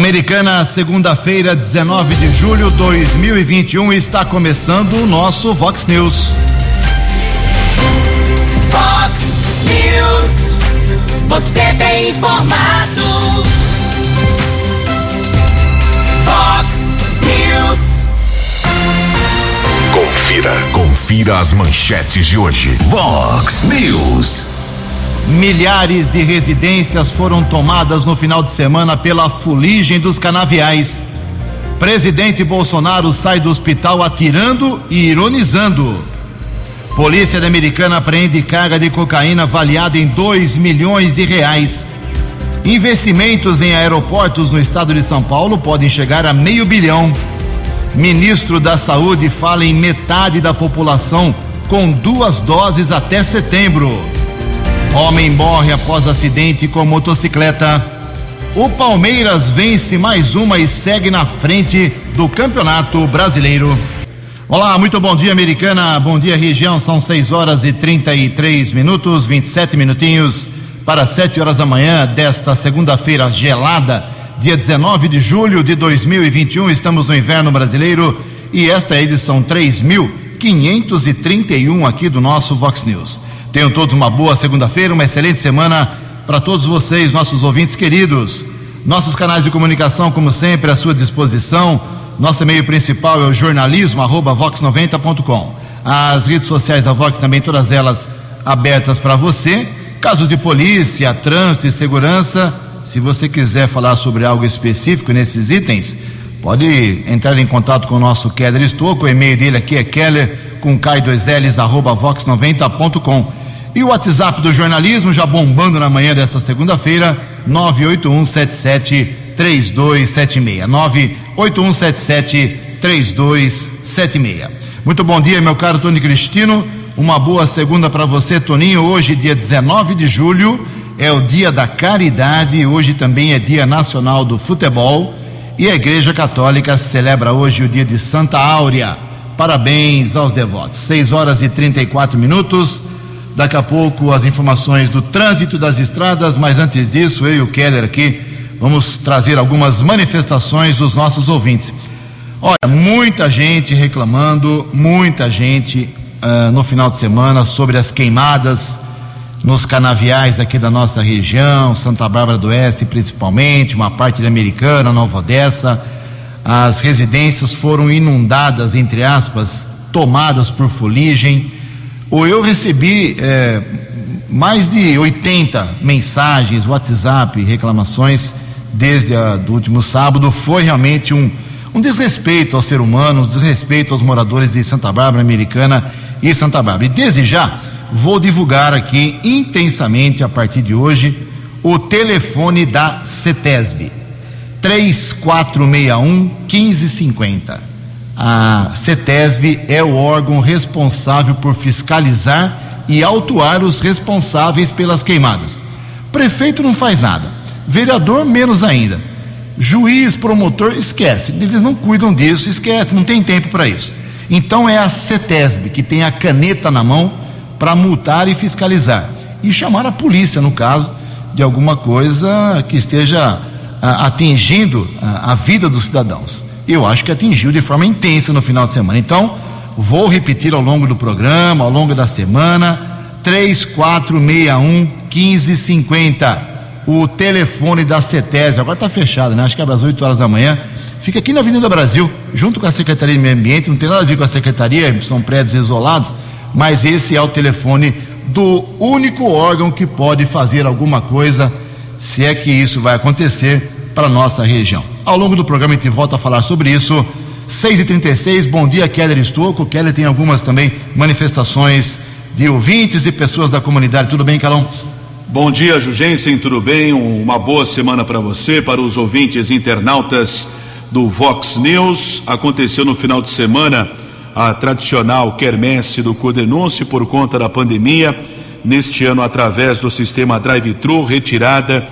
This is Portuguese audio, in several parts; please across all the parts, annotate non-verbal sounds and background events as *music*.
Americana, segunda-feira, 19 de julho de 2021, está começando o nosso Vox News. Vox News, você tem informado. Vox News. Confira, confira as manchetes de hoje. Vox News. Milhares de residências foram tomadas no final de semana pela fuligem dos canaviais. Presidente Bolsonaro sai do hospital atirando e ironizando. Polícia Americana apreende carga de cocaína avaliada em 2 milhões de reais. Investimentos em aeroportos no estado de São Paulo podem chegar a meio bilhão. Ministro da Saúde fala em metade da população com duas doses até setembro. Homem morre após acidente com motocicleta. O Palmeiras vence mais uma e segue na frente do Campeonato Brasileiro. Olá, muito bom dia, Americana. Bom dia, região. São 6 horas e 33 minutos, 27 minutinhos para 7 horas da manhã desta segunda-feira gelada, dia 19 de julho de 2021. Estamos no inverno brasileiro e esta é a edição 3531 aqui do nosso Vox News. Tenham todos uma boa segunda-feira, uma excelente semana para todos vocês, nossos ouvintes queridos. Nossos canais de comunicação, como sempre, à sua disposição. Nosso e-mail principal é o jornalismo vox90.com. As redes sociais da Vox também, todas elas abertas para você. Casos de polícia, trânsito e segurança. Se você quiser falar sobre algo específico nesses itens, pode entrar em contato com o nosso Keller Estouco. O e-mail dele aqui é keller com cai2ls arroba vox90.com. E o WhatsApp do jornalismo já bombando na manhã dessa segunda-feira, 98177 3276. 98177 3276. Muito bom dia, meu caro Tony Cristino. Uma boa segunda para você, Toninho. Hoje, dia 19 de julho, é o dia da caridade. Hoje também é dia nacional do futebol. E a Igreja Católica celebra hoje o dia de Santa Áurea. Parabéns aos devotos. 6 horas e 34 minutos. Daqui a pouco as informações do trânsito das estradas, mas antes disso, eu e o Keller aqui vamos trazer algumas manifestações dos nossos ouvintes. Olha, muita gente reclamando, muita gente uh, no final de semana sobre as queimadas nos canaviais aqui da nossa região, Santa Bárbara do Oeste principalmente, uma parte da Americana, Nova Odessa. As residências foram inundadas, entre aspas, tomadas por fuligem ou eu recebi é, mais de 80 mensagens, WhatsApp, reclamações desde o do último sábado. Foi realmente um, um desrespeito ao ser humano, um desrespeito aos moradores de Santa Bárbara Americana e Santa Bárbara. E desde já vou divulgar aqui intensamente a partir de hoje o telefone da CETESB 3461 1550 a CETESB é o órgão responsável por fiscalizar e autuar os responsáveis pelas queimadas. Prefeito não faz nada, vereador menos ainda. Juiz, promotor, esquece, eles não cuidam disso, esquece, não tem tempo para isso. Então é a CETESB que tem a caneta na mão para multar e fiscalizar. E chamar a polícia, no caso de alguma coisa que esteja a, atingindo a, a vida dos cidadãos eu acho que atingiu de forma intensa no final de semana. Então, vou repetir ao longo do programa, ao longo da semana, 3461 1550. O telefone da CETES, agora está fechado, né? Acho que é às 8 horas da manhã. Fica aqui na Avenida Brasil, junto com a Secretaria de Meio Ambiente, não tem nada a ver com a Secretaria, são prédios isolados, mas esse é o telefone do único órgão que pode fazer alguma coisa, se é que isso vai acontecer, para nossa região. Ao longo do programa a gente volta a falar sobre isso. 6h36, bom dia, Keller Estouco. Keller tem algumas também manifestações de ouvintes e pessoas da comunidade. Tudo bem, Calão? Bom dia, Jugensen, tudo bem? Uma boa semana para você, para os ouvintes internautas do Vox News. Aconteceu no final de semana a tradicional quermesse do Codenúncio por conta da pandemia. Neste ano, através do sistema drive-thru, retirada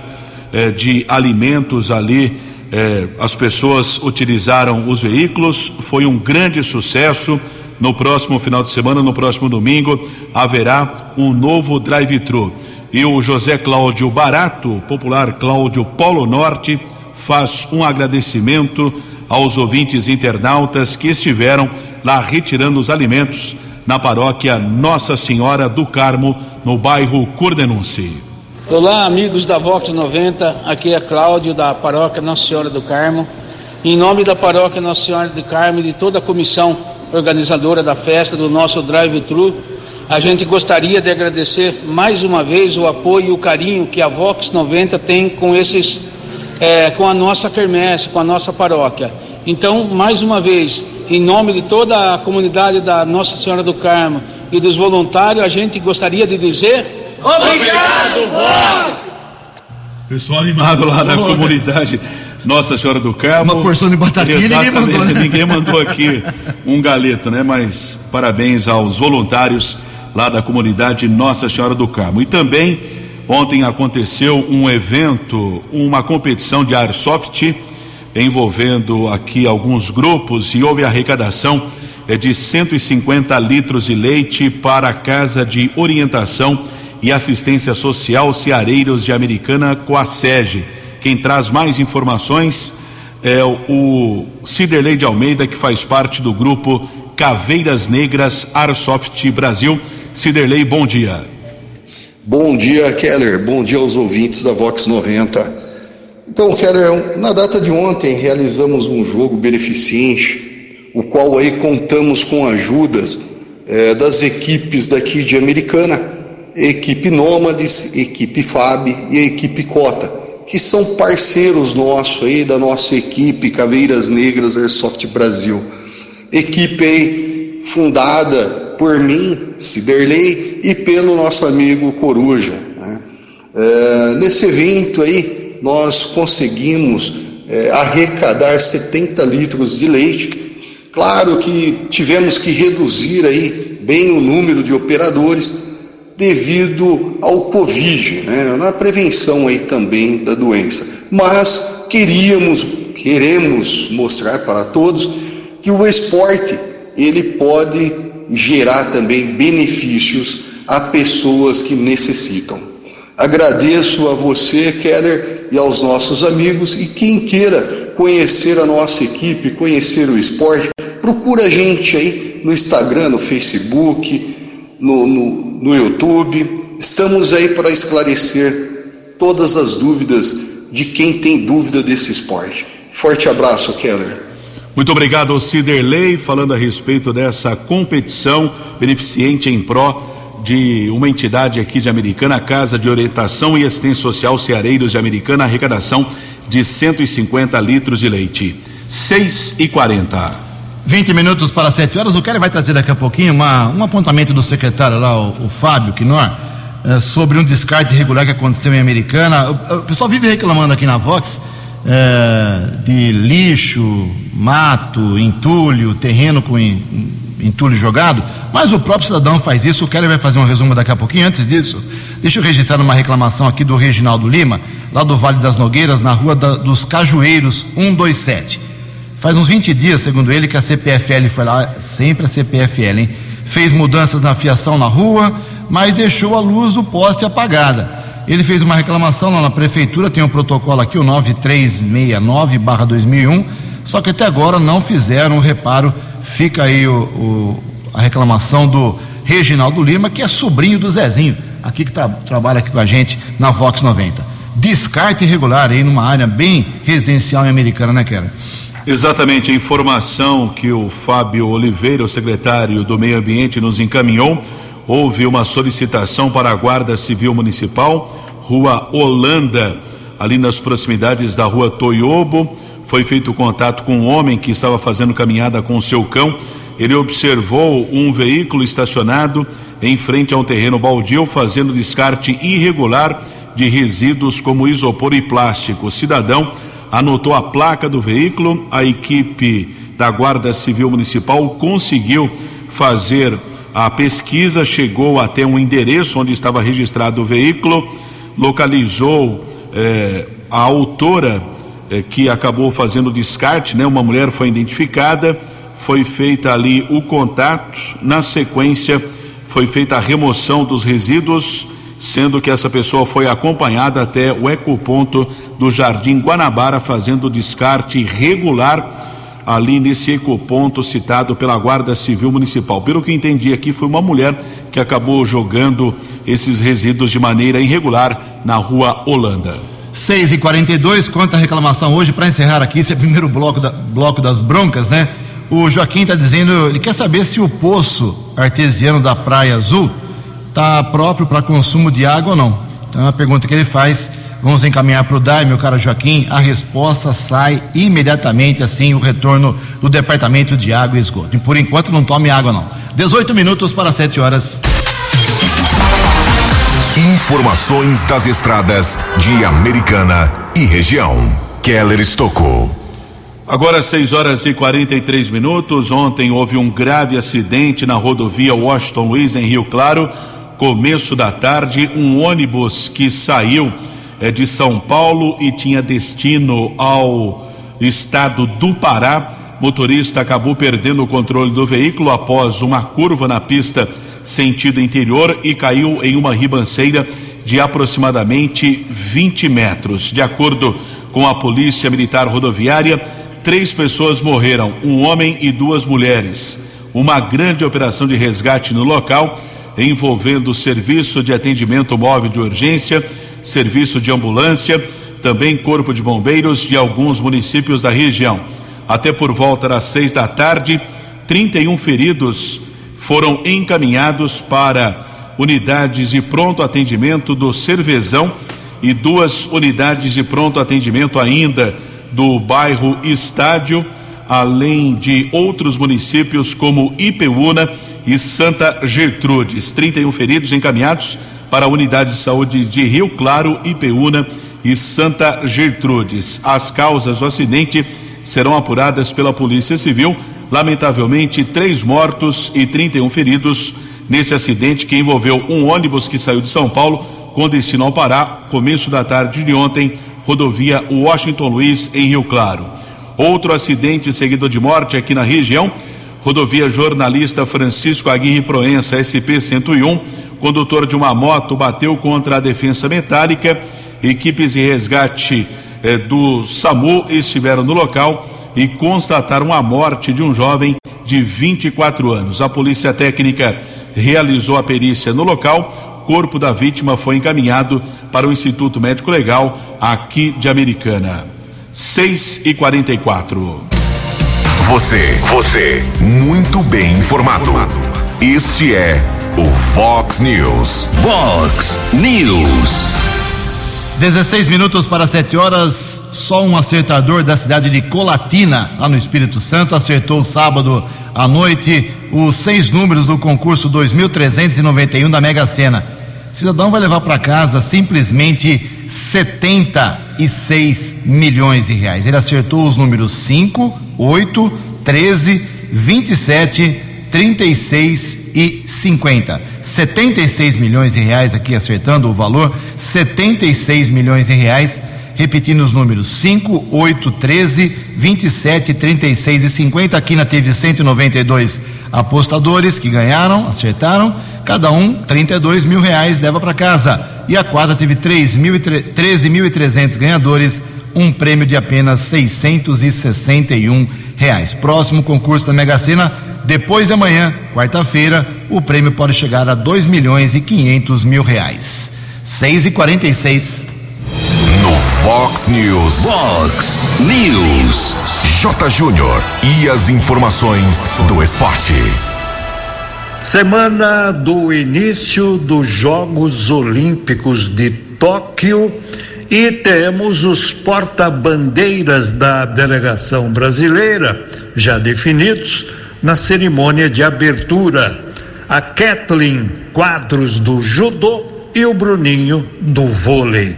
eh, de alimentos ali é, as pessoas utilizaram os veículos, foi um grande sucesso. No próximo final de semana, no próximo domingo, haverá um novo drive-thru. E o José Cláudio Barato, popular Cláudio Polo Norte, faz um agradecimento aos ouvintes internautas que estiveram lá retirando os alimentos na paróquia Nossa Senhora do Carmo, no bairro Curdenunci. Olá, amigos da Vox 90. Aqui é Cláudio da paróquia Nossa Senhora do Carmo. Em nome da paróquia Nossa Senhora do Carmo e de toda a comissão organizadora da festa do nosso drive-thru, a gente gostaria de agradecer mais uma vez o apoio e o carinho que a Vox 90 tem com esses, é, com a nossa quermesse, com a nossa paróquia. Então, mais uma vez, em nome de toda a comunidade da Nossa Senhora do Carmo e dos voluntários, a gente gostaria de dizer Obrigado, Vox! Pessoal animado lá na comunidade Nossa Senhora do Carmo. Uma porção de batatinha ninguém mandou, né? Ninguém mandou aqui um galeto, né? Mas parabéns aos voluntários lá da comunidade Nossa Senhora do Carmo. E também ontem aconteceu um evento, uma competição de airsoft envolvendo aqui alguns grupos e houve arrecadação é, de 150 litros de leite para a Casa de Orientação e Assistência Social Ceareiros de Americana Coasege. Quem traz mais informações é o Ciderley de Almeida, que faz parte do grupo Caveiras Negras Airsoft Brasil. Ciderley, bom dia. Bom dia, Keller. Bom dia aos ouvintes da Vox 90. Então, Keller, na data de ontem realizamos um jogo beneficente, o qual aí contamos com ajudas eh, das equipes daqui de Americana, equipe Nômades, equipe FAB e a equipe Cota, que são parceiros nossos aí da nossa equipe Caveiras Negras Airsoft Brasil. Equipe aí fundada por mim, Ciderley, e pelo nosso amigo Coruja. Né? É, nesse evento aí, nós conseguimos é, arrecadar 70 litros de leite. Claro que tivemos que reduzir aí bem o número de operadores devido ao Covid, né, na prevenção aí também da doença. Mas queríamos, queremos mostrar para todos que o esporte ele pode gerar também benefícios a pessoas que necessitam. Agradeço a você, Keller, e aos nossos amigos, e quem queira conhecer a nossa equipe, conhecer o esporte, procura a gente aí no Instagram, no Facebook, no, no, no YouTube. Estamos aí para esclarecer todas as dúvidas de quem tem dúvida desse esporte. Forte abraço, Keller. Muito obrigado, Ciderley, falando a respeito dessa competição beneficente em pró de uma entidade aqui de Americana, a Casa de Orientação e Assistência Social Ceareiros de Americana, arrecadação de 150 litros de leite. 6 e 40. 20 minutos para 7 horas. O Kelly vai trazer daqui a pouquinho uma, um apontamento do secretário lá, o, o Fábio Quinor, eh, sobre um descarte irregular que aconteceu em Americana. O, o pessoal vive reclamando aqui na Vox eh, de lixo, mato, entulho, terreno com en- entulho jogado, mas o próprio cidadão faz isso. O Kelly vai fazer um resumo daqui a pouquinho. Antes disso, deixa eu registrar uma reclamação aqui do Reginaldo Lima, lá do Vale das Nogueiras, na rua da- dos Cajueiros 127. Faz uns 20 dias, segundo ele, que a CPFL foi lá, sempre a CPFL, hein? Fez mudanças na fiação na rua, mas deixou a luz do poste apagada. Ele fez uma reclamação lá na prefeitura, tem um protocolo aqui, o 9369-2001, só que até agora não fizeram o reparo. Fica aí o, o- a reclamação do Reginaldo Lima, que é sobrinho do Zezinho, aqui que tra- trabalha aqui com a gente na Vox 90. Descarte irregular aí numa área bem residencial em Americana, né, Kera? Exatamente a informação que o Fábio Oliveira, o secretário do Meio Ambiente, nos encaminhou. Houve uma solicitação para a Guarda Civil Municipal, Rua Holanda, ali nas proximidades da Rua Toiobo. Foi feito contato com um homem que estava fazendo caminhada com o seu cão. Ele observou um veículo estacionado em frente a um terreno baldio, fazendo descarte irregular de resíduos como isopor e plástico. O cidadão anotou a placa do veículo, a equipe da Guarda Civil Municipal conseguiu fazer a pesquisa, chegou até um endereço onde estava registrado o veículo, localizou eh, a autora eh, que acabou fazendo o descarte, né? Uma mulher foi identificada, foi feita ali o contato, na sequência foi feita a remoção dos resíduos, sendo que essa pessoa foi acompanhada até o ecoponto do Jardim Guanabara, fazendo descarte regular ali nesse ecoponto citado pela Guarda Civil Municipal. Pelo que entendi aqui, foi uma mulher que acabou jogando esses resíduos de maneira irregular na rua Holanda. 6 e 42 conta a reclamação hoje, para encerrar aqui, esse é o primeiro bloco, da, bloco das broncas, né? O Joaquim está dizendo, ele quer saber se o poço artesiano da Praia Azul está próprio para consumo de água ou não. Então é a pergunta que ele faz. Vamos encaminhar para o DAI, meu caro Joaquim. A resposta sai imediatamente, assim, o retorno do Departamento de Água e Esgoto. E por enquanto não tome água, não. 18 minutos para 7 horas. Informações das estradas de Americana e região. Keller Estocou. Agora 6 horas e 43 minutos. Ontem houve um grave acidente na rodovia Washington Luiz, em Rio Claro. Começo da tarde, um ônibus que saiu de São Paulo e tinha destino ao estado do Pará. Motorista acabou perdendo o controle do veículo após uma curva na pista sentido interior e caiu em uma ribanceira de aproximadamente 20 metros. De acordo com a Polícia Militar Rodoviária, três pessoas morreram, um homem e duas mulheres. Uma grande operação de resgate no local, envolvendo o serviço de atendimento móvel de urgência, serviço de ambulância, também corpo de bombeiros de alguns municípios da região. Até por volta das seis da tarde, 31 feridos foram encaminhados para unidades de pronto atendimento do Cervezão e duas unidades de pronto atendimento ainda do bairro Estádio, além de outros municípios como Ipeúna e Santa Gertrudes. 31 feridos encaminhados para a unidade de saúde de Rio Claro, Ipeúna e Santa Gertrudes. As causas do acidente serão apuradas pela Polícia Civil. Lamentavelmente, três mortos e 31 feridos nesse acidente que envolveu um ônibus que saiu de São Paulo com destino ao Pará, começo da tarde de ontem, rodovia Washington Luiz, em Rio Claro. Outro acidente seguido de morte aqui na região, rodovia jornalista Francisco Aguirre Proença, SP-101, condutor de uma moto bateu contra a defensa metálica, equipes de resgate eh, do SAMU estiveram no local e constataram a morte de um jovem de 24 anos. A polícia técnica realizou a perícia no local. Corpo da vítima foi encaminhado para o Instituto Médico Legal aqui de Americana. 6 e 44 Você, você, muito bem informado. Este é o Fox News. Fox News. 16 minutos para 7 horas. Só um acertador da cidade de Colatina, lá no Espírito Santo, acertou sábado à noite os seis números do concurso 2391 da Mega Sena. O cidadão vai levar para casa simplesmente 76 milhões de reais. Ele acertou os números 5, 8, 13, 27, 36 e 50. 76 milhões de reais aqui acertando o valor, 76 milhões de reais, repetindo os números 5, 8, 13, 27, 36 e 50. Aqui na teve 192 apostadores que ganharam, acertaram, cada um 32 mil reais leva para casa. E a quadra teve 13.300 ganhadores, um prêmio de apenas 661 reais. Próximo concurso da Mega Sena depois de amanhã, quarta-feira, o prêmio pode chegar a 2 milhões e 500 mil reais. 6 e 46 No Fox News. Fox News. J. Júnior. E as informações do esporte. Semana do início dos Jogos Olímpicos de Tóquio e temos os porta-bandeiras da delegação brasileira já definidos na cerimônia de abertura. A Kathleen Quadros do judô e o Bruninho do vôlei.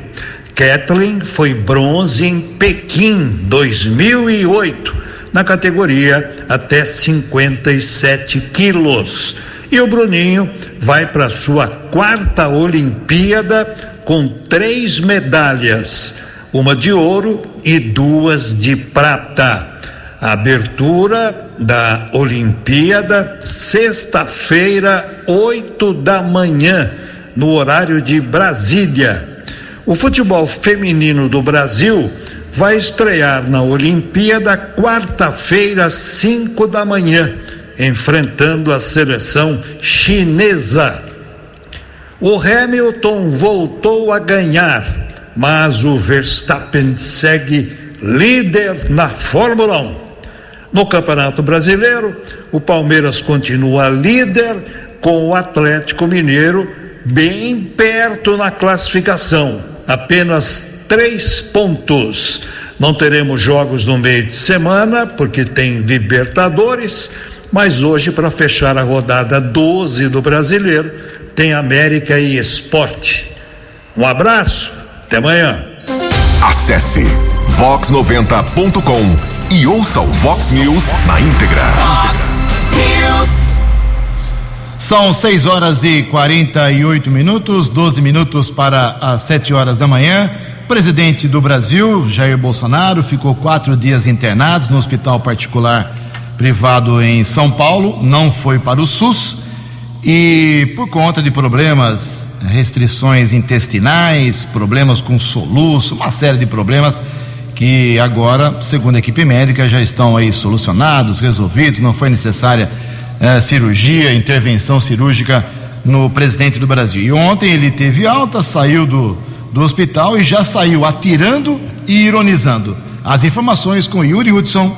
Kathleen foi bronze em Pequim 2008 na categoria até 57 quilos. E o Bruninho vai para sua quarta Olimpíada com três medalhas, uma de ouro e duas de prata. A abertura da Olimpíada, sexta-feira, oito da manhã, no horário de Brasília. O futebol feminino do Brasil vai estrear na Olimpíada quarta-feira, às 5 da manhã, enfrentando a seleção chinesa. O Hamilton voltou a ganhar, mas o Verstappen segue líder na Fórmula 1. No Campeonato Brasileiro, o Palmeiras continua líder com o Atlético Mineiro bem perto na classificação, apenas três pontos. Não teremos jogos no meio de semana, porque tem Libertadores, mas hoje, para fechar a rodada 12 do Brasileiro, tem América e Esporte. Um abraço, até amanhã. Acesse vox90.com e ouça o Vox News na íntegra. News. São 6 horas e 48 minutos, 12 minutos para as 7 horas da manhã. O presidente do Brasil, Jair Bolsonaro, ficou quatro dias internado no hospital particular privado em São Paulo, não foi para o SUS e por conta de problemas, restrições intestinais, problemas com soluço, uma série de problemas que agora, segundo a equipe médica, já estão aí solucionados, resolvidos, não foi necessária eh, cirurgia, intervenção cirúrgica no presidente do Brasil. E ontem ele teve alta, saiu do, do hospital e já saiu atirando e ironizando. As informações com Yuri Hudson.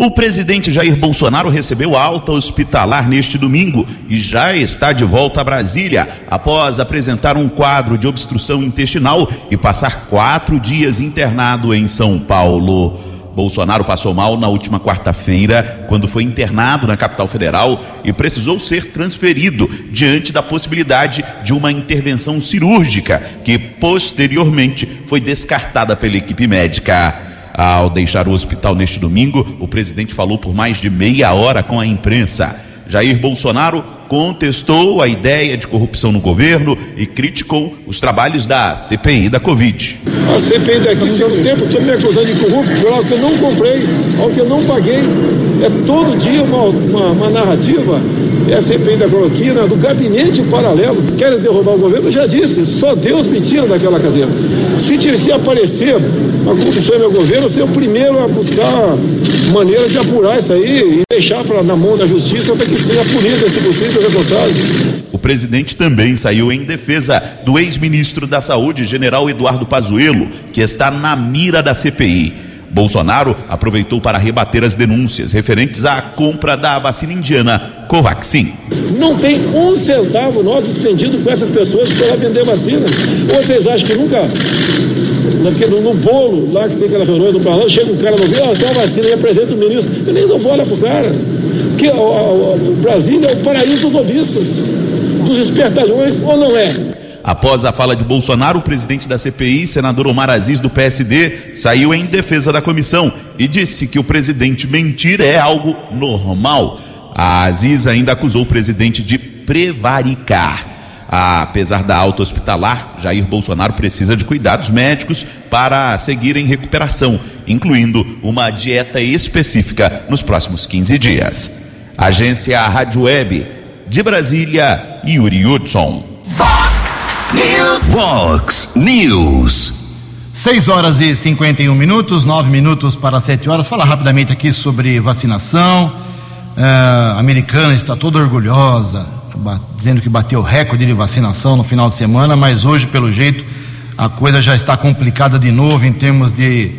O presidente Jair Bolsonaro recebeu alta hospitalar neste domingo e já está de volta a Brasília, após apresentar um quadro de obstrução intestinal e passar quatro dias internado em São Paulo. Bolsonaro passou mal na última quarta-feira, quando foi internado na capital federal e precisou ser transferido diante da possibilidade de uma intervenção cirúrgica, que posteriormente foi descartada pela equipe médica. Ao deixar o hospital neste domingo, o presidente falou por mais de meia hora com a imprensa. Jair Bolsonaro contestou a ideia de corrupção no governo e criticou os trabalhos da CPI da Covid. A CPI da crise há um tempo estou me acusando de corrupto por algo que eu não comprei, algo que eu não paguei. É todo dia uma, uma, uma narrativa. É a CPI da cloroquina, do gabinete paralelo. Querem derrubar o governo? Já disse, só Deus me tira daquela cadeira. Se, se aparecer a corrupção em meu governo, ser o primeiro a buscar maneira de apurar isso aí e deixar pra, na mão da justiça para que seja punido esse possível reportagem. O presidente também saiu em defesa do ex-ministro da Saúde, general Eduardo Pazuello, que está na mira da CPI. Bolsonaro aproveitou para rebater as denúncias referentes à compra da vacina indiana Covaxin. Não tem um centavo nosso estendido com essas pessoas para vender vacina. Ou vocês acham que nunca no, no bolo lá que tem aquela reunião do parlamento, chega um cara no meio, tem uma vacina e apresenta o ministro. Eu nem dou bola pro cara. Porque o, o, o Brasil é o paraíso dos lobistas, dos espertalhões, ou não é? Após a fala de Bolsonaro, o presidente da CPI, senador Omar Aziz, do PSD, saiu em defesa da comissão e disse que o presidente mentir é algo normal. A Aziz ainda acusou o presidente de prevaricar. Apesar da alta hospitalar, Jair Bolsonaro precisa de cuidados médicos para seguir em recuperação, incluindo uma dieta específica nos próximos 15 dias. Agência Rádio Web, de Brasília, Yuri Hudson. News. Vox News. 6 horas e 51 minutos, 9 minutos para 7 horas. Fala rapidamente aqui sobre vacinação. É, a americana está toda orgulhosa, dizendo que bateu recorde de vacinação no final de semana, mas hoje, pelo jeito, a coisa já está complicada de novo em termos de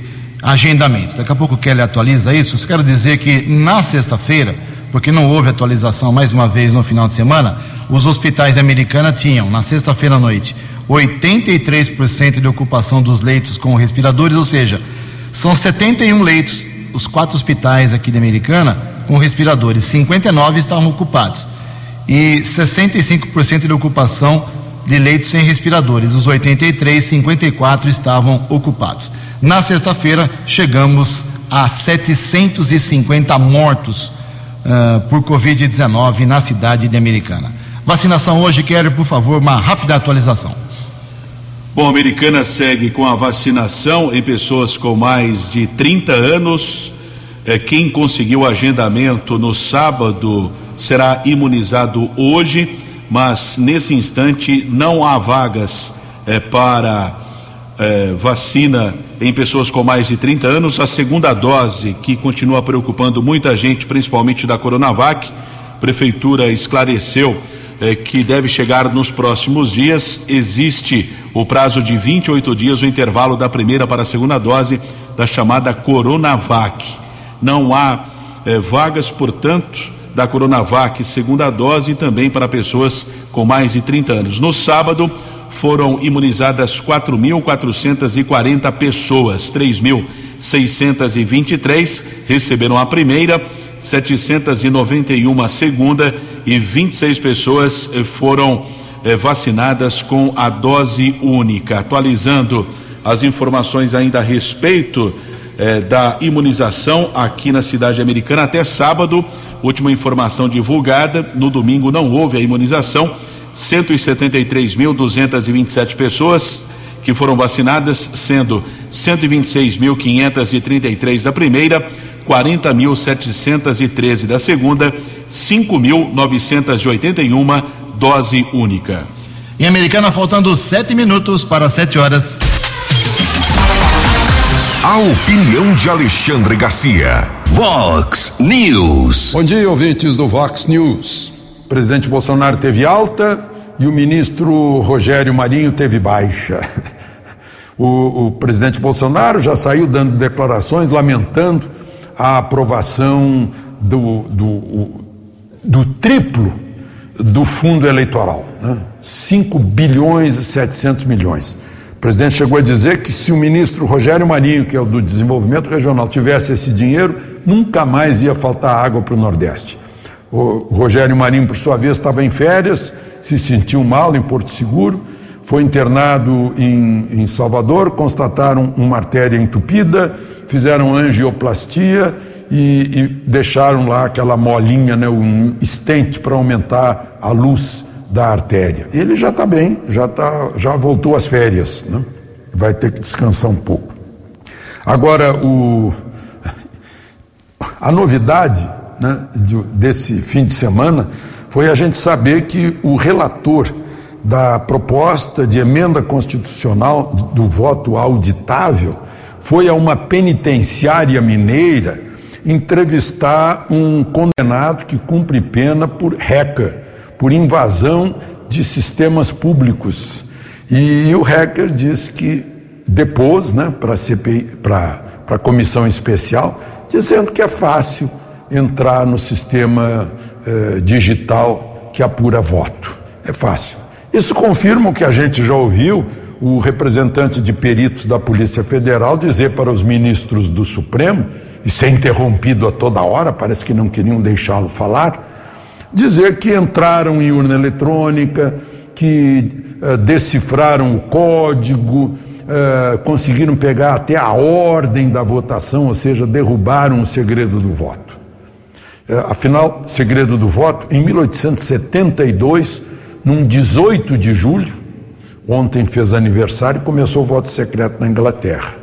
agendamento. Daqui a pouco o Kelly atualiza isso. Só quero dizer que na sexta-feira, porque não houve atualização mais uma vez no final de semana, os hospitais da Americana tinham, na sexta-feira à noite, 83% de ocupação dos leitos com respiradores, ou seja, são 71 leitos, os quatro hospitais aqui da Americana, com respiradores, 59 estavam ocupados. E 65% de ocupação de leitos sem respiradores, os 83, 54 estavam ocupados. Na sexta-feira, chegamos a 750 mortos uh, por Covid-19 na cidade de Americana. Vacinação hoje, quero, por favor, uma rápida atualização. Bom, a Americana segue com a vacinação em pessoas com mais de 30 anos. É, quem conseguiu agendamento no sábado será imunizado hoje, mas nesse instante não há vagas eh, para eh, vacina em pessoas com mais de 30 anos. A segunda dose, que continua preocupando muita gente, principalmente da Coronavac, a Prefeitura esclareceu eh, que deve chegar nos próximos dias. Existe o prazo de 28 dias, o intervalo da primeira para a segunda dose da chamada Coronavac. Não há eh, vagas, portanto, da Coronavac segunda dose e também para pessoas com mais de 30 anos. No sábado foram imunizadas 4.440 pessoas, 3.623 receberam a primeira, 791 a segunda e 26 pessoas eh, foram eh, vacinadas com a dose única. Atualizando as informações ainda a respeito eh, da imunização aqui na cidade americana até sábado. Última informação divulgada: no domingo não houve a imunização. 173.227 pessoas que foram vacinadas, sendo 126.533 da primeira, 40.713 da segunda, 5.981 dose única. Em Americana, faltando sete minutos para sete horas. A opinião de Alexandre Garcia. Vox News. Bom dia, ouvintes do Vox News. O presidente Bolsonaro teve alta e o ministro Rogério Marinho teve baixa. *laughs* O, o presidente Bolsonaro já saiu dando declarações lamentando a aprovação do, do, do triplo do fundo eleitoral, né? 5 bilhões e 700 milhões. O presidente chegou a dizer que se o ministro Rogério Marinho, que é o do desenvolvimento regional, tivesse esse dinheiro, nunca mais ia faltar água para o Nordeste. O Rogério Marinho, por sua vez, estava em férias, se sentiu mal em Porto Seguro, foi internado em, em Salvador, constataram uma artéria entupida, fizeram angioplastia e, e deixaram lá aquela molinha, né, um estente para aumentar a luz da artéria. Ele já está bem, já, tá, já voltou às férias, né? vai ter que descansar um pouco. Agora, o, *laughs* a novidade né, de, desse fim de semana foi a gente saber que o relator da proposta de emenda constitucional do voto auditável foi a uma penitenciária mineira entrevistar um condenado que cumpre pena por hacker, por invasão de sistemas públicos. E o hacker disse que depôs né, para a comissão especial, dizendo que é fácil entrar no sistema eh, digital que apura voto. É fácil. Isso confirma o que a gente já ouviu o representante de peritos da Polícia Federal dizer para os ministros do Supremo, e ser interrompido a toda hora, parece que não queriam deixá-lo falar, dizer que entraram em urna eletrônica, que uh, decifraram o código, uh, conseguiram pegar até a ordem da votação, ou seja, derrubaram o segredo do voto. Uh, afinal, segredo do voto, em 1872, num 18 de julho, ontem fez aniversário, começou o voto secreto na Inglaterra.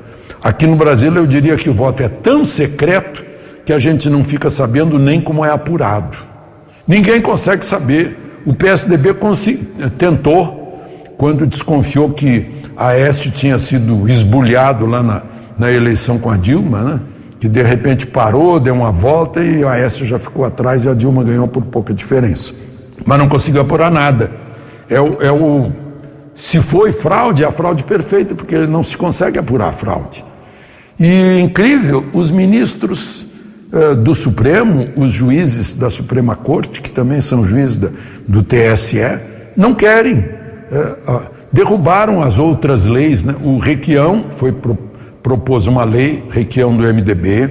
Aqui no Brasil, eu diria que o voto é tão secreto que a gente não fica sabendo nem como é apurado. Ninguém consegue saber. O PSDB tentou, quando desconfiou que a Aécio tinha sido esbulhado lá na, na eleição com a Dilma, né? que de repente parou, deu uma volta e a Aécio já ficou atrás e a Dilma ganhou por pouca diferença. Mas não conseguiu apurar nada. É o, é o se foi fraude, é a fraude perfeita, porque não se consegue apurar a fraude. E incrível, os ministros uh, do Supremo, os juízes da Suprema Corte, que também são juízes do TSE, não querem. Uh, derrubaram as outras leis. Né? O Requião foi pro, propôs uma lei, Requião do MDB,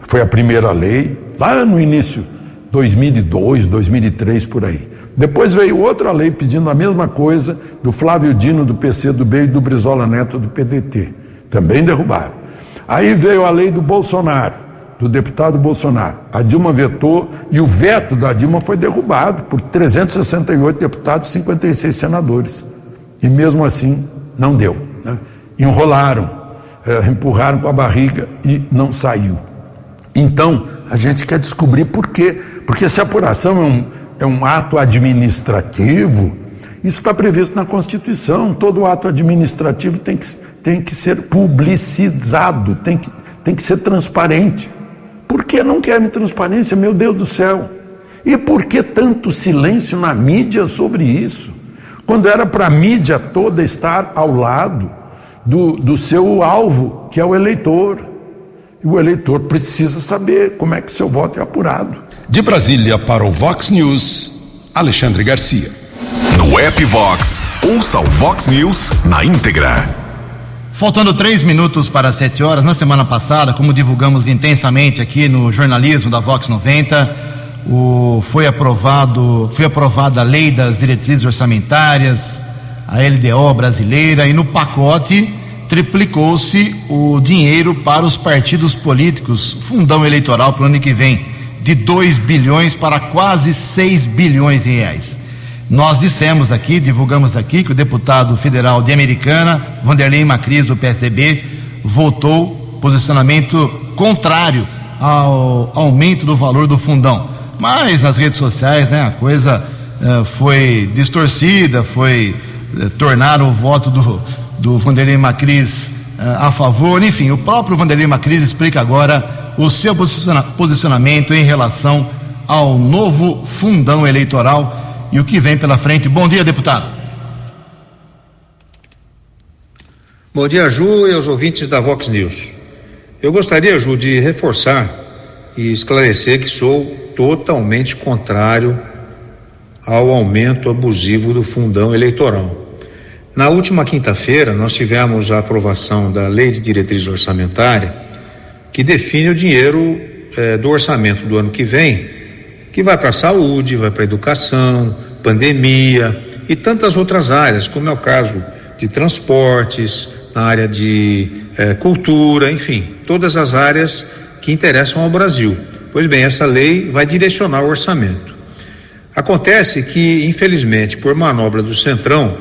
foi a primeira lei, lá no início, 2002, 2003, por aí. Depois veio outra lei pedindo a mesma coisa do Flávio Dino do PC do B e do Brizola Neto do PDT. Também derrubaram. Aí veio a lei do Bolsonaro, do deputado Bolsonaro. A Dilma vetou e o veto da Dilma foi derrubado por 368 deputados e 56 senadores. E mesmo assim não deu. Né? Enrolaram, eh, empurraram com a barriga e não saiu. Então, a gente quer descobrir por quê. Porque se a apuração é um é um ato administrativo Isso está previsto na Constituição. Todo ato administrativo tem que, tem que ser publicizado, tem que, tem que ser transparente. Por que não querem transparência, meu Deus do céu? E por que tanto silêncio na mídia sobre isso? Quando era para a mídia toda estar ao lado do, do seu alvo, que é o eleitor. E o eleitor precisa saber como é que seu voto é apurado. De Brasília para o Vox News, Alexandre Garcia. No app Vox, ouça o Vox News na íntegra. Faltando três minutos para sete horas, na semana passada, como divulgamos intensamente aqui no jornalismo da Vox 90, o, foi aprovado, foi aprovada a lei das diretrizes orçamentárias, a LDO brasileira, e no pacote triplicou-se o dinheiro para os partidos políticos, fundão eleitoral para o ano que vem, de 2 bilhões para quase 6 bilhões de reais. Nós dissemos aqui, divulgamos aqui, que o deputado federal de Americana, Vanderlei Macris, do PSDB, votou posicionamento contrário ao aumento do valor do fundão. Mas nas redes sociais, né, a coisa uh, foi distorcida, foi uh, tornar o voto do, do Vanderlei Macris uh, a favor. Enfim, o próprio Vanderlei Macris explica agora o seu posiciona posicionamento em relação ao novo fundão eleitoral e o que vem pela frente. Bom dia, deputado. Bom dia, Ju e aos ouvintes da Vox News. Eu gostaria, Ju, de reforçar e esclarecer que sou totalmente contrário ao aumento abusivo do fundão eleitoral. Na última quinta-feira, nós tivemos a aprovação da Lei de Diretriz Orçamentária, que define o dinheiro eh, do orçamento do ano que vem que vai para a saúde, vai para a educação, pandemia e tantas outras áreas, como é o caso de transportes, na área de eh, cultura, enfim, todas as áreas que interessam ao Brasil. Pois bem, essa lei vai direcionar o orçamento. Acontece que, infelizmente, por manobra do Centrão,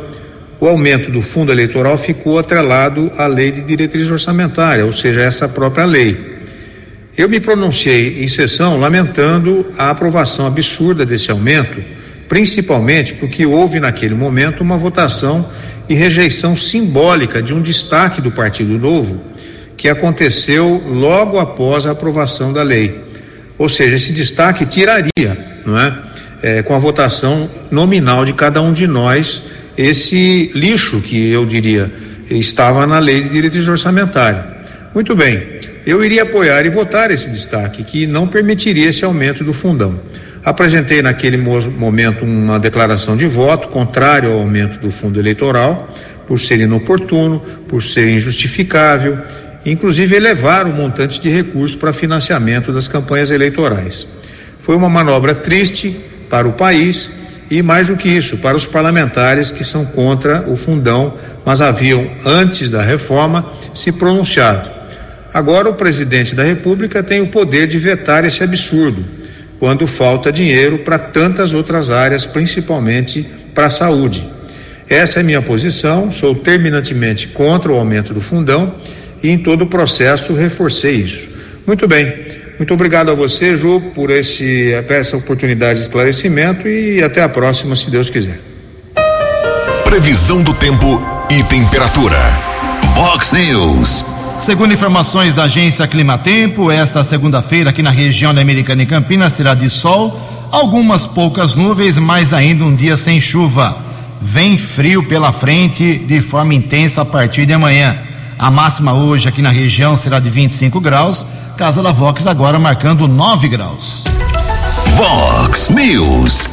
o aumento do fundo eleitoral ficou atrelado à lei de diretriz orçamentária, ou seja, essa própria lei. Eu me pronunciei em sessão lamentando a aprovação absurda desse aumento, principalmente porque houve naquele momento uma votação e rejeição simbólica de um destaque do Partido Novo que aconteceu logo após a aprovação da lei. Ou seja, esse destaque tiraria, não é? é com a votação nominal de cada um de nós, esse lixo que eu diria estava na lei de diretriz orçamentária. Muito bem eu iria apoiar e votar esse destaque, que não permitiria esse aumento do fundão. Apresentei naquele momento uma declaração de voto contrário ao aumento do fundo eleitoral, por ser inoportuno, por ser injustificável, inclusive elevar o montante de recursos para financiamento das campanhas eleitorais. Foi uma manobra triste para o país e, mais do que isso, para os parlamentares que são contra o fundão, mas haviam, antes da reforma, se pronunciado. Agora, o presidente da República tem o poder de vetar esse absurdo, quando falta dinheiro para tantas outras áreas, principalmente para a saúde. Essa é minha posição, sou terminantemente contra o aumento do fundão e em todo o processo reforcei isso. Muito bem, muito obrigado a você, Ju, por esse, essa oportunidade de esclarecimento e até a próxima, se Deus quiser. Previsão do tempo e temperatura. Vox News. Segundo informações da agência Climatempo, esta segunda-feira aqui na região da Americana e Campinas será de sol, algumas poucas nuvens, mas ainda um dia sem chuva. Vem frio pela frente de forma intensa a partir de amanhã. A máxima hoje aqui na região será de 25 graus, Casa da Vox agora marcando 9 graus. Vox News.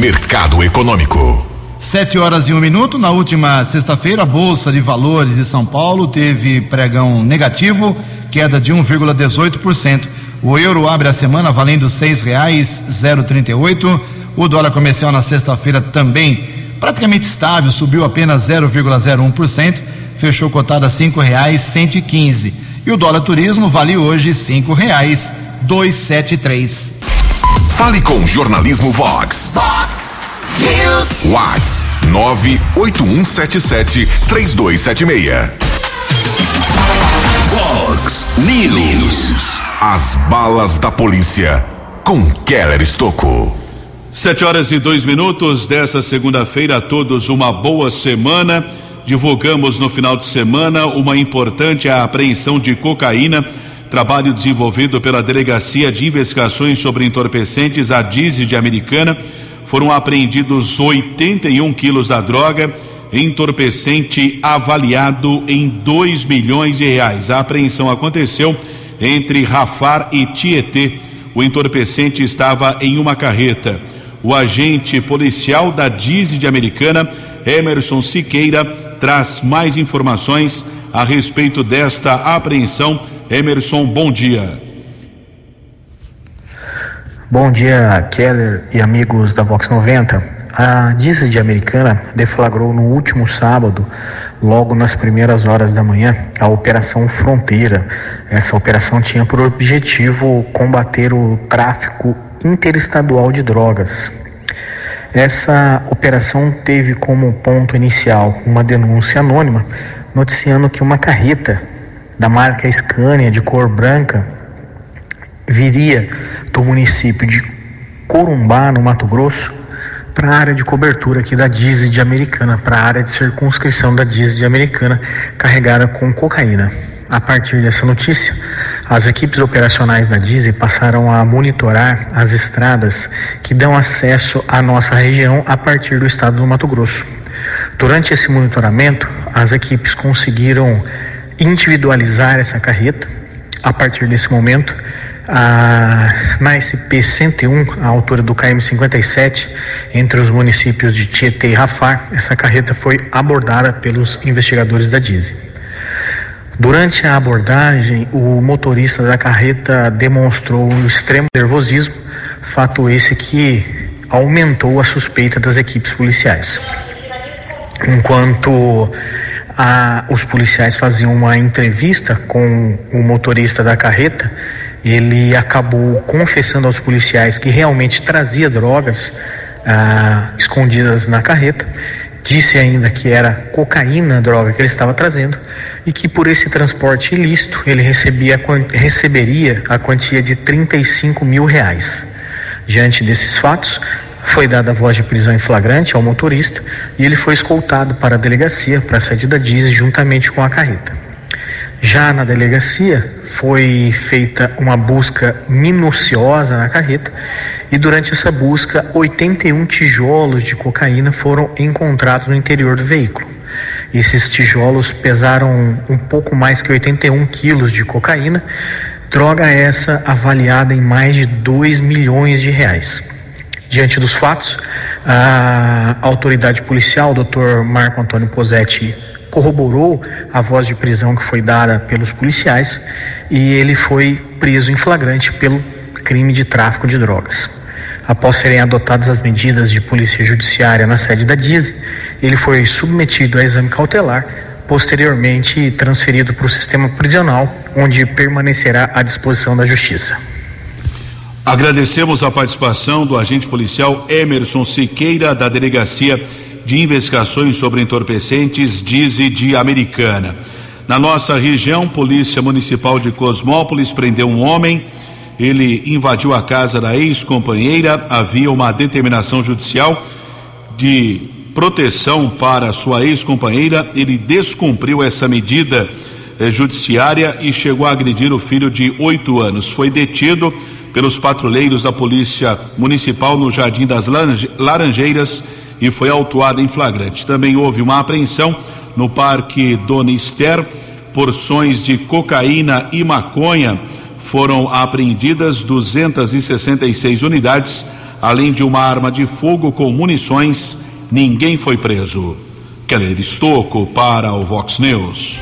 Mercado Econômico. Sete horas e um minuto. Na última sexta-feira, a Bolsa de Valores de São Paulo teve pregão negativo, queda de 1,18%. O euro abre a semana valendo seis reais zero trinta e oito. O dólar comercial na sexta-feira também praticamente estável, subiu apenas 0,01%, fechou cotado a cinco reais cento e quinze. E o dólar turismo vale hoje cinco reais dois sete três. Fale com Jornalismo Vox. Vox News. Vox 981773276. Vox News. As balas da polícia com Keller Estocco. Sete horas e dois minutos dessa segunda-feira, a todos uma boa semana. Divulgamos no final de semana uma importante apreensão de cocaína, trabalho desenvolvido pela Delegacia de Investigações sobre Entorpecentes, a DISE de Americana. Foram apreendidos 81 quilos da droga, entorpecente avaliado em 2 milhões de reais. A apreensão aconteceu entre Rafar e Tietê. O entorpecente estava em uma carreta. O agente policial da DISE de Americana, Emerson Siqueira, traz mais informações a respeito desta apreensão. Emerson, bom dia. Bom dia, Keller e amigos da Vox 90. A DISE de Americana deflagrou no último sábado, logo nas primeiras horas da manhã, a Operação Fronteira. Essa operação tinha por objetivo combater o tráfico interestadual de drogas. Essa operação teve como ponto inicial uma denúncia anônima noticiando que uma carreta da marca Scania de cor branca viria do município de Corumbá, no Mato Grosso, para a área de cobertura aqui da DISE de Americana, para a área de circunscrição da DISE de Americana, carregada com cocaína. A partir dessa notícia, as equipes operacionais da DISE passaram a monitorar as estradas que dão acesso à nossa região a partir do estado do Mato Grosso. Durante esse monitoramento, as equipes conseguiram individualizar essa carreta. A partir desse momento, a, na SP-101, a altura do KM-57, entre os municípios de Tietê e Rafar, essa carreta foi abordada pelos investigadores da DISE. Durante a abordagem, o motorista da carreta demonstrou um extremo nervosismo, fato esse que aumentou a suspeita das equipes policiais. Enquanto a, os policiais faziam uma entrevista com o motorista da carreta, ele acabou confessando aos policiais que realmente trazia drogas ah, escondidas na carreta. Disse ainda que era cocaína a droga que ele estava trazendo e que por esse transporte ilícito ele recebia, receberia a quantia de 35 mil reais. Diante desses fatos, foi dada a voz de prisão em flagrante ao motorista e ele foi escoltado para a delegacia, para a sede da DIS, juntamente com a carreta. Já na delegacia, foi feita uma busca minuciosa na carreta e durante essa busca, 81 tijolos de cocaína foram encontrados no interior do veículo. Esses tijolos pesaram um pouco mais que 81 quilos de cocaína, droga essa avaliada em mais de 2 milhões de reais. Diante dos fatos, a autoridade policial, o Dr. Marco Antônio Posetti, corroborou a voz de prisão que foi dada pelos policiais e ele foi preso em flagrante pelo crime de tráfico de drogas. Após serem adotadas as medidas de polícia judiciária na sede da DISE, ele foi submetido a exame cautelar, posteriormente transferido para o sistema prisional, onde permanecerá à disposição da Justiça. Agradecemos a participação do agente policial Emerson Siqueira, da Delegacia de Investigações sobre Entorpecentes, DISE de Americana. Na nossa região, Polícia Municipal de Cosmópolis prendeu um homem. Ele invadiu a casa da ex-companheira. Havia uma determinação judicial de proteção para sua ex-companheira. Ele descumpriu essa medida eh, judiciária e chegou a agredir o filho de oito anos. Foi detido pelos patrulheiros da Polícia Municipal no Jardim das Laranjeiras e foi autuado em flagrante. Também houve uma apreensão no Parque Dona Esther porções de cocaína e maconha foram apreendidas 266 unidades, além de uma arma de fogo com munições. Ninguém foi preso. Keller Estocco para o Vox News.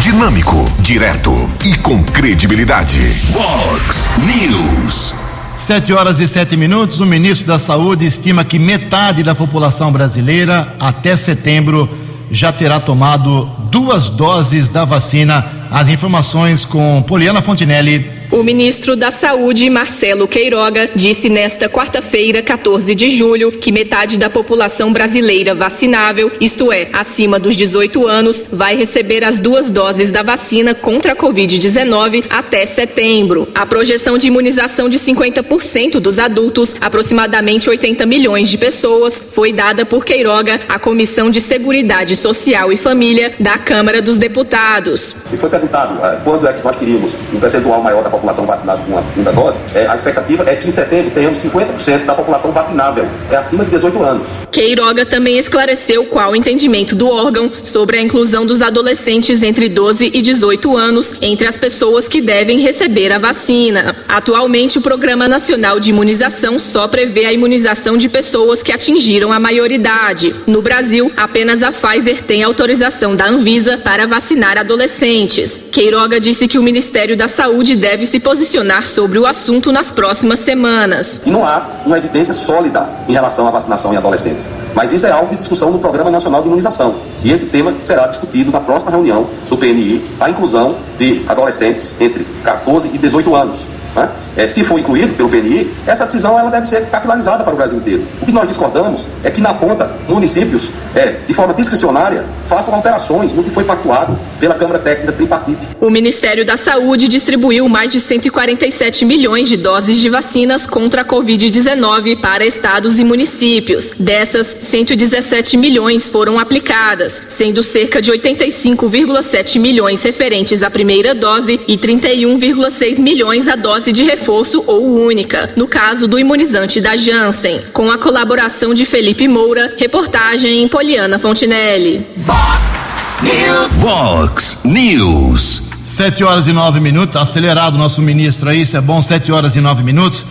Dinâmico, direto e com credibilidade. Vox News. Sete horas e sete minutos. O ministro da Saúde estima que metade da população brasileira, até setembro, já terá tomado duas doses da vacina. As informações com Poliana Fontinelli. O ministro da Saúde, Marcelo Queiroga, disse nesta quarta-feira, 14 de julho, que metade da população brasileira vacinável, isto é, acima dos 18 anos, vai receber as duas doses da vacina contra a Covid-19 até setembro. A projeção de imunização de 50% dos adultos, aproximadamente 80 milhões de pessoas, foi dada por Queiroga à Comissão de Seguridade Social e Família da Câmara dos Deputados. E foi perguntado eh, quando é que nós teríamos um percentual maior da população população vacinada com a segunda dose, é, a expectativa é que em setembro tenhamos 50% da população vacinável, é acima de 18 anos. Queiroga também esclareceu qual o entendimento do órgão sobre a inclusão dos adolescentes entre 12 e 18 anos entre as pessoas que devem receber a vacina. Atualmente, o Programa Nacional de Imunização só prevê a imunização de pessoas que atingiram a maioridade. No Brasil, apenas a Pfizer tem autorização da Anvisa para vacinar adolescentes. Queiroga disse que o Ministério da Saúde deve se posicionar sobre o assunto nas próximas semanas. E não há uma evidência sólida em relação à vacinação em adolescentes. Mas isso é alvo de discussão no Programa Nacional de Imunização. E esse tema será discutido na próxima reunião do PNI, a inclusão de adolescentes entre 14 e 18 anos. Né? É, se for incluído pelo PNI, essa decisão ela deve ser capitalizada para o Brasil inteiro. O que nós discordamos é que, na ponta, municípios, é, de forma discricionária, façam alterações no que foi pactuado pela Câmara Técnica Tripartite. O Ministério da Saúde distribuiu mais de 147 milhões de doses de vacinas contra a Covid-19 para estados e municípios. Dessas, 117 milhões foram aplicadas, sendo cerca de 85,7 milhões referentes à primeira dose e 31,6 milhões à dose de reforço ou única, no caso do imunizante da Janssen. Com a colaboração de Felipe Moura, reportagem em Poliana Fontinelli. Fox News. Vox News. Sete horas e nove minutos, acelerado nosso ministro aí, isso é bom, sete horas e nove minutos.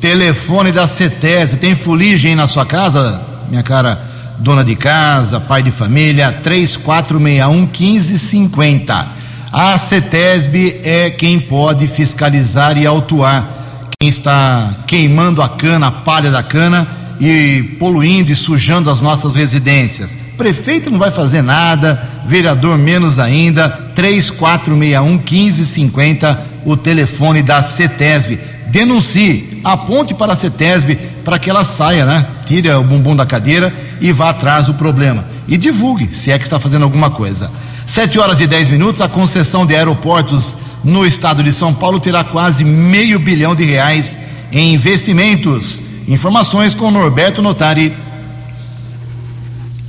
Telefone da CETESB, tem fuligem aí na sua casa, minha cara dona de casa, pai de família, 3461 1550. A CETESB é quem pode fiscalizar e autuar quem está queimando a cana, a palha da cana e poluindo e sujando as nossas residências. Prefeito não vai fazer nada, vereador menos ainda. 3461 1550, o telefone da CETESB. Denuncie, aponte para a CETESB para que ela saia, né? Tire o bumbum da cadeira e vá atrás do problema. E divulgue, se é que está fazendo alguma coisa. 7 horas e 10 minutos, a concessão de aeroportos no estado de São Paulo terá quase meio bilhão de reais em investimentos. Informações com Norberto Notari.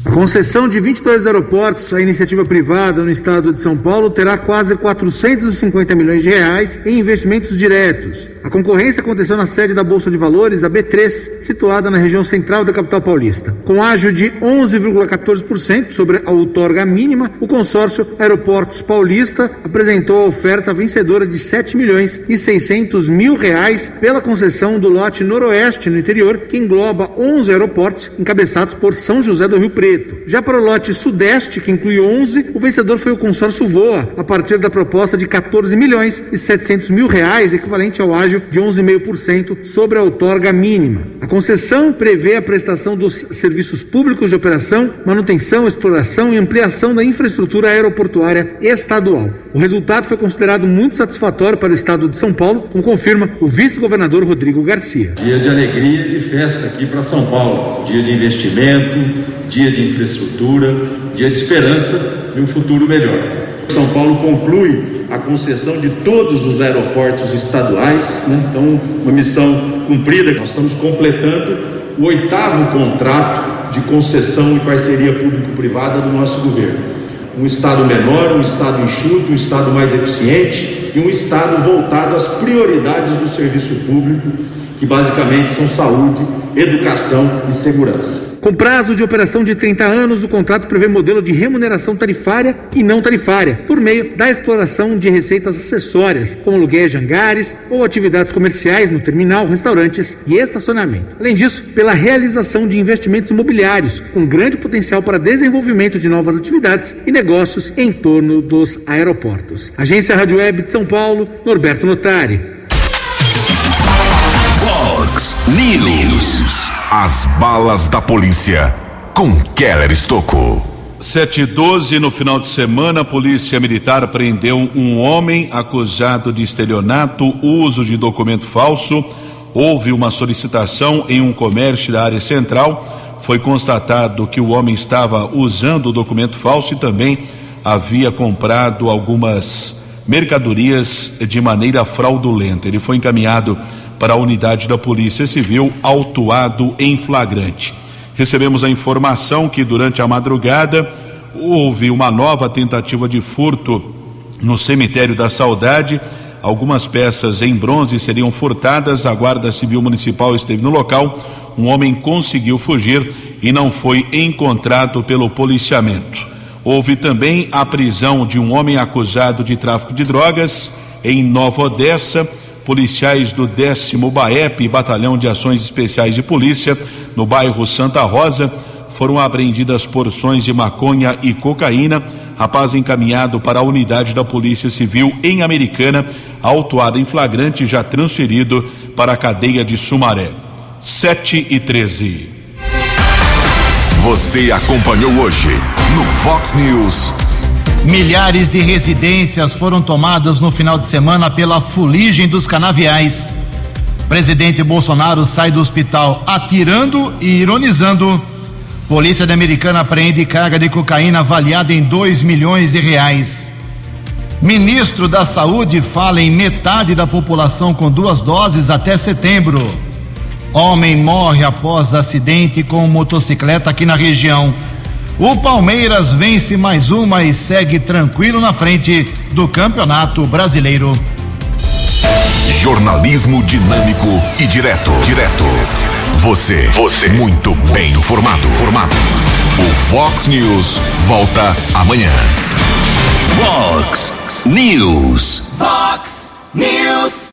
Concessão de 22 aeroportos à iniciativa privada no estado de São Paulo terá quase 450 milhões de reais em investimentos diretos. A concorrência aconteceu na sede da Bolsa de Valores, a B3, situada na região central da capital paulista. Com ágio de 11,14% sobre a outorga mínima, o consórcio Aeroportos Paulista apresentou a oferta vencedora de 7 milhões e 600 mil reais pela concessão do lote noroeste no interior, que engloba 11 aeroportos encabeçados por São José do Rio Preto. Já para o lote sudeste, que inclui 11, o vencedor foi o consórcio Voa, a partir da proposta de 14 milhões e 700 mil reais, equivalente ao ágio de 11,5% sobre a outorga mínima. A concessão prevê a prestação dos serviços públicos de operação, manutenção, exploração e ampliação da infraestrutura aeroportuária estadual. O resultado foi considerado muito satisfatório para o estado de São Paulo, como confirma o vice-governador Rodrigo Garcia. Dia de alegria e de festa aqui para São Paulo. Dia de investimento, dia de infraestrutura, dia de esperança e um futuro melhor. São Paulo conclui a concessão de todos os aeroportos estaduais, né? então uma missão cumprida. Nós estamos completando o oitavo contrato de concessão e parceria público-privada do nosso governo. Um estado menor, um estado enxuto, um estado mais eficiente e um estado voltado às prioridades do serviço público, que basicamente são saúde, educação e segurança. Com prazo de operação de 30 anos, o contrato prevê modelo de remuneração tarifária e não tarifária, por meio da exploração de receitas acessórias, como aluguéis de hangares ou atividades comerciais no terminal, restaurantes e estacionamento. Além disso, pela realização de investimentos imobiliários, com grande potencial para desenvolvimento de novas atividades e negócios em torno dos aeroportos. Agência Rádio Web de São Paulo, Norberto Notari. As balas da polícia com Keller Estocou. 712 no final de semana, a Polícia Militar prendeu um homem acusado de estelionato, uso de documento falso. Houve uma solicitação em um comércio da área central. Foi constatado que o homem estava usando o documento falso e também havia comprado algumas mercadorias de maneira fraudulenta. Ele foi encaminhado para a unidade da Polícia Civil, autuado em flagrante. Recebemos a informação que durante a madrugada houve uma nova tentativa de furto no cemitério da Saudade. Algumas peças em bronze seriam furtadas. A Guarda Civil Municipal esteve no local. Um homem conseguiu fugir e não foi encontrado pelo policiamento. Houve também a prisão de um homem acusado de tráfico de drogas em Nova Odessa. Policiais do 10 BAEP, Batalhão de Ações Especiais de Polícia, no bairro Santa Rosa, foram apreendidas porções de maconha e cocaína. Rapaz encaminhado para a unidade da Polícia Civil em Americana, autuado em flagrante, já transferido para a cadeia de Sumaré. 7 e 13. Você acompanhou hoje no Fox News. Milhares de residências foram tomadas no final de semana pela fuligem dos canaviais. Presidente Bolsonaro sai do hospital atirando e ironizando. Polícia Americana apreende carga de cocaína avaliada em 2 milhões de reais. Ministro da Saúde fala em metade da população com duas doses até setembro. Homem morre após acidente com motocicleta aqui na região. O Palmeiras vence mais uma e segue tranquilo na frente do Campeonato Brasileiro. Jornalismo dinâmico e direto. Direto. Você. Você. Muito bem informado. Formado. O Fox News volta amanhã. Fox News. Fox News.